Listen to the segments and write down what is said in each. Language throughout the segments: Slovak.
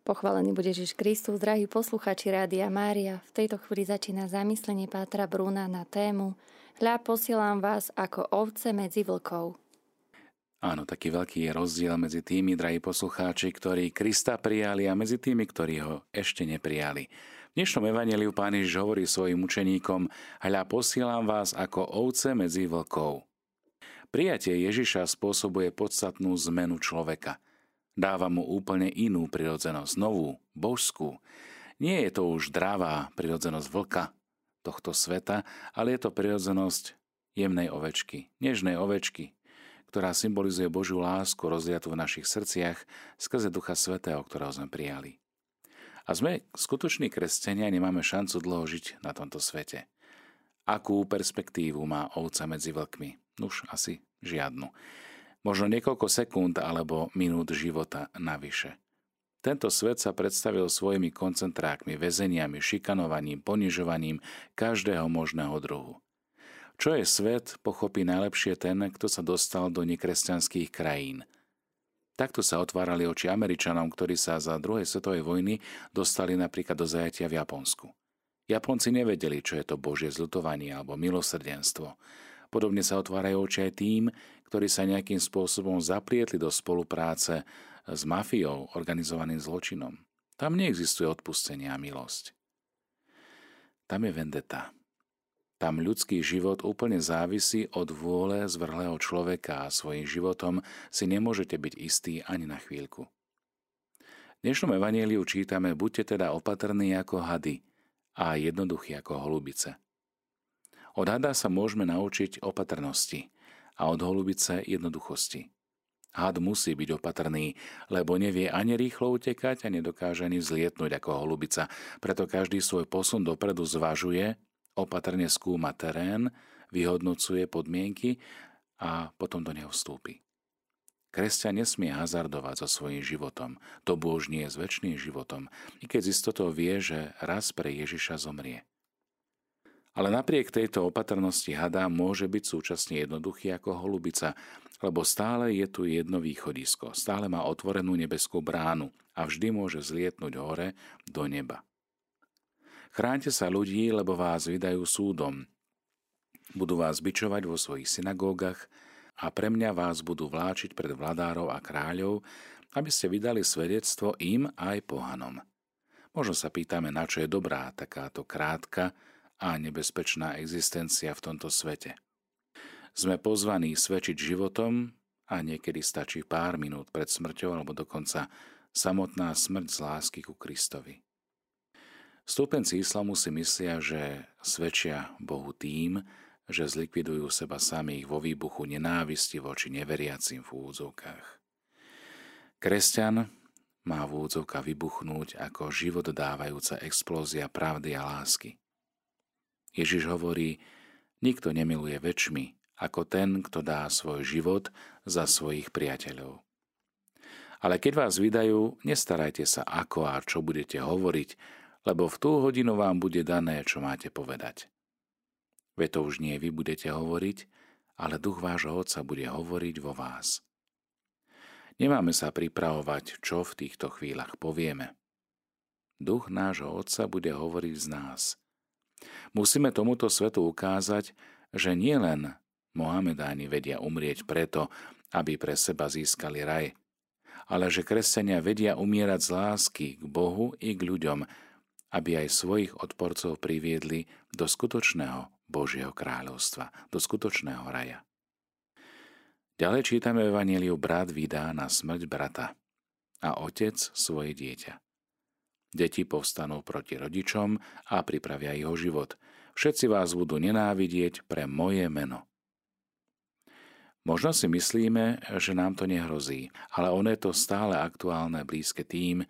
Pochválený bude Ježiš Kristus, drahí posluchači Rádia Mária. V tejto chvíli začína zamyslenie Pátra Brúna na tému Hľa posielam vás ako ovce medzi vlkov. Áno, taký veľký je rozdiel medzi tými, drahí poslucháči, ktorí Krista prijali a medzi tými, ktorí ho ešte neprijali. V dnešnom evaneliu Pán Ježiš hovorí svojim učeníkom Hľa posielam vás ako ovce medzi vlkov. Prijatie Ježiša spôsobuje podstatnú zmenu človeka – Dáva mu úplne inú prirodzenosť, novú, božskú. Nie je to už dravá prirodzenosť vlka tohto sveta, ale je to prirodzenosť jemnej ovečky, nežnej ovečky, ktorá symbolizuje Božiu lásku rozliatu v našich srdciach skrze Ducha Svetého, ktorého sme prijali. A sme skutoční kresťania, nemáme šancu dlho žiť na tomto svete. Akú perspektívu má ovca medzi vlkmi? Nuž asi žiadnu možno niekoľko sekúnd alebo minút života navyše. Tento svet sa predstavil svojimi koncentrákmi, väzeniami, šikanovaním, ponižovaním každého možného druhu. Čo je svet, pochopí najlepšie ten, kto sa dostal do nekresťanských krajín. Takto sa otvárali oči Američanom, ktorí sa za druhej svetovej vojny dostali napríklad do zajatia v Japonsku. Japonci nevedeli, čo je to Božie zlutovanie alebo milosrdenstvo. Podobne sa otvárajú oči aj tým, ktorí sa nejakým spôsobom zaplietli do spolupráce s mafiou, organizovaným zločinom. Tam neexistuje odpustenie a milosť. Tam je vendeta. Tam ľudský život úplne závisí od vôle zvrhlého človeka a svojim životom si nemôžete byť istí ani na chvíľku. V dnešnom evaníliu čítame, buďte teda opatrní ako hady a jednoduchí ako holubice. Od hada sa môžeme naučiť opatrnosti – a od holubice jednoduchosti. Had musí byť opatrný, lebo nevie ani rýchlo utekať a nedokáže ani vzlietnúť ako holubica, preto každý svoj posun dopredu zvažuje, opatrne skúma terén, vyhodnocuje podmienky a potom do neho vstúpi. Kresťan nesmie hazardovať so svojím životom, to bôž nie je s väčšným životom, i keď z istotou vie, že raz pre Ježiša zomrie. Ale napriek tejto opatrnosti hada môže byť súčasne jednoduchý ako holubica, lebo stále je tu jedno východisko, stále má otvorenú nebeskú bránu a vždy môže zlietnúť hore do neba. Chránte sa ľudí, lebo vás vydajú súdom. Budú vás bičovať vo svojich synagógach a pre mňa vás budú vláčiť pred vladárov a kráľov, aby ste vydali svedectvo im aj pohanom. Možno sa pýtame, na čo je dobrá takáto krátka, a nebezpečná existencia v tomto svete. Sme pozvaní svedčiť životom a niekedy stačí pár minút pred smrťou alebo dokonca samotná smrť z lásky ku Kristovi. Stúpenci islamu si myslia, že svedčia Bohu tým, že zlikvidujú seba samých vo výbuchu nenávisti voči neveriacim v úvodzovkách. Kresťan má v úvodzovkách vybuchnúť ako život dávajúca explózia pravdy a lásky. Ježiš hovorí, nikto nemiluje väčšmi ako ten, kto dá svoj život za svojich priateľov. Ale keď vás vydajú, nestarajte sa ako a čo budete hovoriť, lebo v tú hodinu vám bude dané, čo máte povedať. Veď to už nie vy budete hovoriť, ale duch vášho Otca bude hovoriť vo vás. Nemáme sa pripravovať, čo v týchto chvíľach povieme. Duch nášho Otca bude hovoriť z nás – Musíme tomuto svetu ukázať, že nielen Mohamedáni vedia umrieť preto, aby pre seba získali raj, ale že kresťania vedia umierať z lásky k Bohu i k ľuďom, aby aj svojich odporcov priviedli do skutočného Božieho kráľovstva, do skutočného raja. Ďalej čítame Evangeliu brat vydá na smrť brata a otec svoje dieťa. Deti povstanú proti rodičom a pripravia jeho život. Všetci vás budú nenávidieť pre moje meno. Možno si myslíme, že nám to nehrozí, ale ono je to stále aktuálne blízke tým,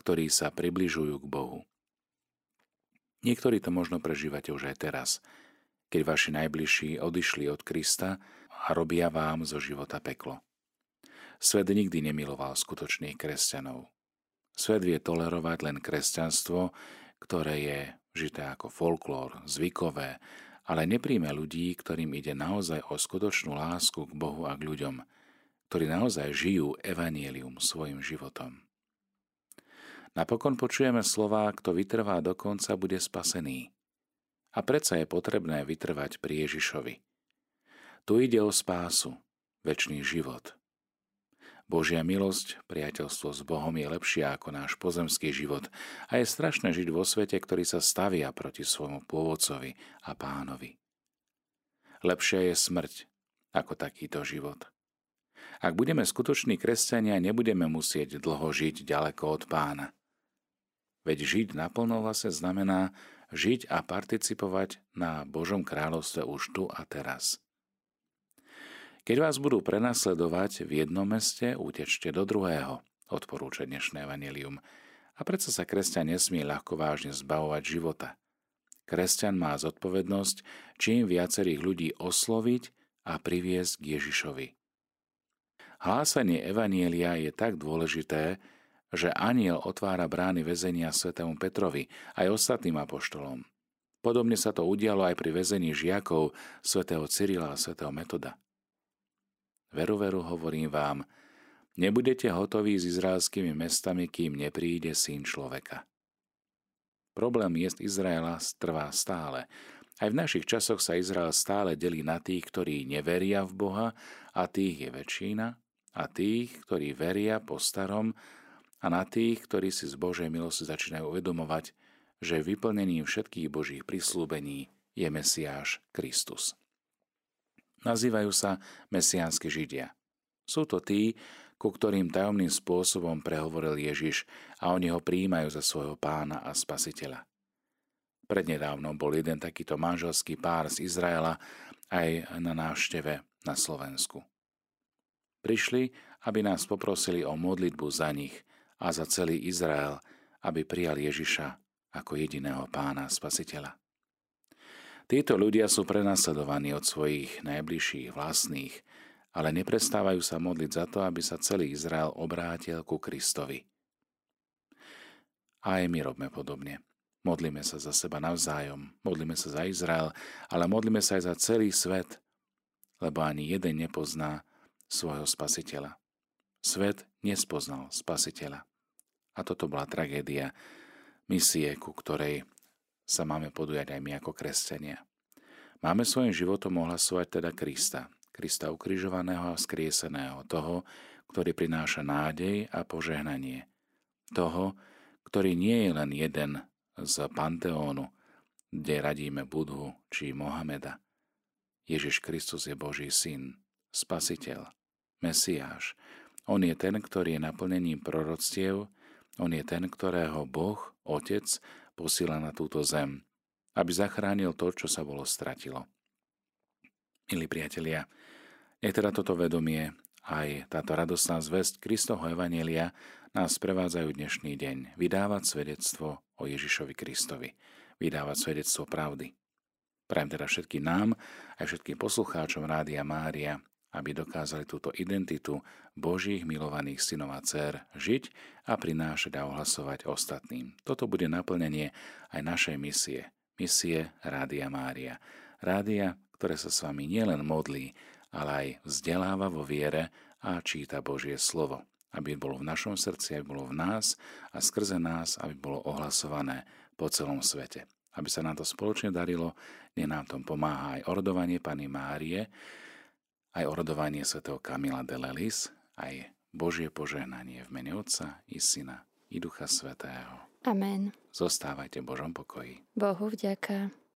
ktorí sa približujú k Bohu. Niektorí to možno prežívate už aj teraz, keď vaši najbližší odišli od Krista a robia vám zo života peklo. Svet nikdy nemiloval skutočných kresťanov. Svet vie tolerovať len kresťanstvo, ktoré je žité ako folklór, zvykové, ale nepríjme ľudí, ktorým ide naozaj o skutočnú lásku k Bohu a k ľuďom, ktorí naozaj žijú evanielium svojim životom. Napokon počujeme slová, kto vytrvá do konca, bude spasený. A predsa je potrebné vytrvať pri Ježišovi. Tu ide o spásu, väčší život. Božia milosť, priateľstvo s Bohom je lepšie ako náš pozemský život a je strašné žiť vo svete, ktorý sa stavia proti svojmu pôvodcovi a pánovi. Lepšia je smrť ako takýto život. Ak budeme skutoční kresťania, nebudeme musieť dlho žiť ďaleko od pána. Veď žiť naplno vlastne znamená žiť a participovať na Božom kráľovstve už tu a teraz. Keď vás budú prenasledovať v jednom meste, utečte do druhého, odporúča dnešné evanelium. A predsa sa kresťan nesmie ľahko vážne zbavovať života. Kresťan má zodpovednosť čím viacerých ľudí osloviť a priviesť k Ježišovi. Hlásanie Evanielia je tak dôležité, že aniel otvára brány väzenia svetému Petrovi aj ostatným apoštolom. Podobne sa to udialo aj pri väzení žiakov svätého Cyrila a svätého Metoda. Veru, veru, hovorím vám, nebudete hotoví s izraelskými mestami, kým nepríde syn človeka. Problém jest Izraela trvá stále. Aj v našich časoch sa Izrael stále delí na tých, ktorí neveria v Boha a tých je väčšina, a tých, ktorí veria po starom a na tých, ktorí si z Božej milosti začínajú uvedomovať, že vyplnením všetkých Božích prislúbení je Mesiáš Kristus. Nazývajú sa mesiánsky Židia. Sú to tí, ku ktorým tajomným spôsobom prehovoril Ježiš a oni ho príjmajú za svojho pána a spasiteľa. Prednedávnom bol jeden takýto manželský pár z Izraela aj na návšteve na Slovensku. Prišli, aby nás poprosili o modlitbu za nich – a za celý Izrael, aby prijal Ježiša ako jediného pána spasiteľa. Títo ľudia sú prenasledovaní od svojich najbližších vlastných, ale neprestávajú sa modliť za to, aby sa celý Izrael obrátil ku Kristovi. Aj my robme podobne. Modlíme sa za seba navzájom, modlíme sa za Izrael, ale modlíme sa aj za celý svet, lebo ani jeden nepozná svojho spasiteľa. Svet nespoznal spasiteľa. A toto bola tragédia misie, ku ktorej sa máme podujať aj my ako kresťania. Máme svojim životom ohlasovať teda Krista, Krista ukrižovaného a skrieseného, toho, ktorý prináša nádej a požehnanie. Toho, ktorý nie je len jeden z Panteónu, kde radíme Budhu či Mohameda. Ježiš Kristus je Boží syn, spasiteľ, Mesiáš, on je ten, ktorý je naplnením proroctiev, on je ten, ktorého Boh, Otec, posiela na túto zem, aby zachránil to, čo sa bolo stratilo. Milí priatelia, nech teda toto vedomie, aj táto radostná zväzť Kristoho Evanielia nás prevádzajú dnešný deň, vydávať svedectvo o Ježišovi Kristovi, vydávať svedectvo pravdy. Prajem teda všetkým nám, aj všetkým poslucháčom Rádia Mária, aby dokázali túto identitu Božích milovaných synov a dcer žiť a prinášať a ohlasovať ostatným. Toto bude naplnenie aj našej misie, misie Rádia Mária. Rádia, ktoré sa s vami nielen modlí, ale aj vzdeláva vo viere a číta Božie slovo, aby bolo v našom srdci, aby bolo v nás a skrze nás, aby bolo ohlasované po celom svete. Aby sa nám to spoločne darilo, nie nám tom pomáha aj ordovanie Pany Márie, aj orodovanie svätého Kamila de Lelis, aj Božie požehnanie v mene Otca i Syna i Ducha Svetého. Amen. Zostávajte v Božom pokoji. Bohu vďaka.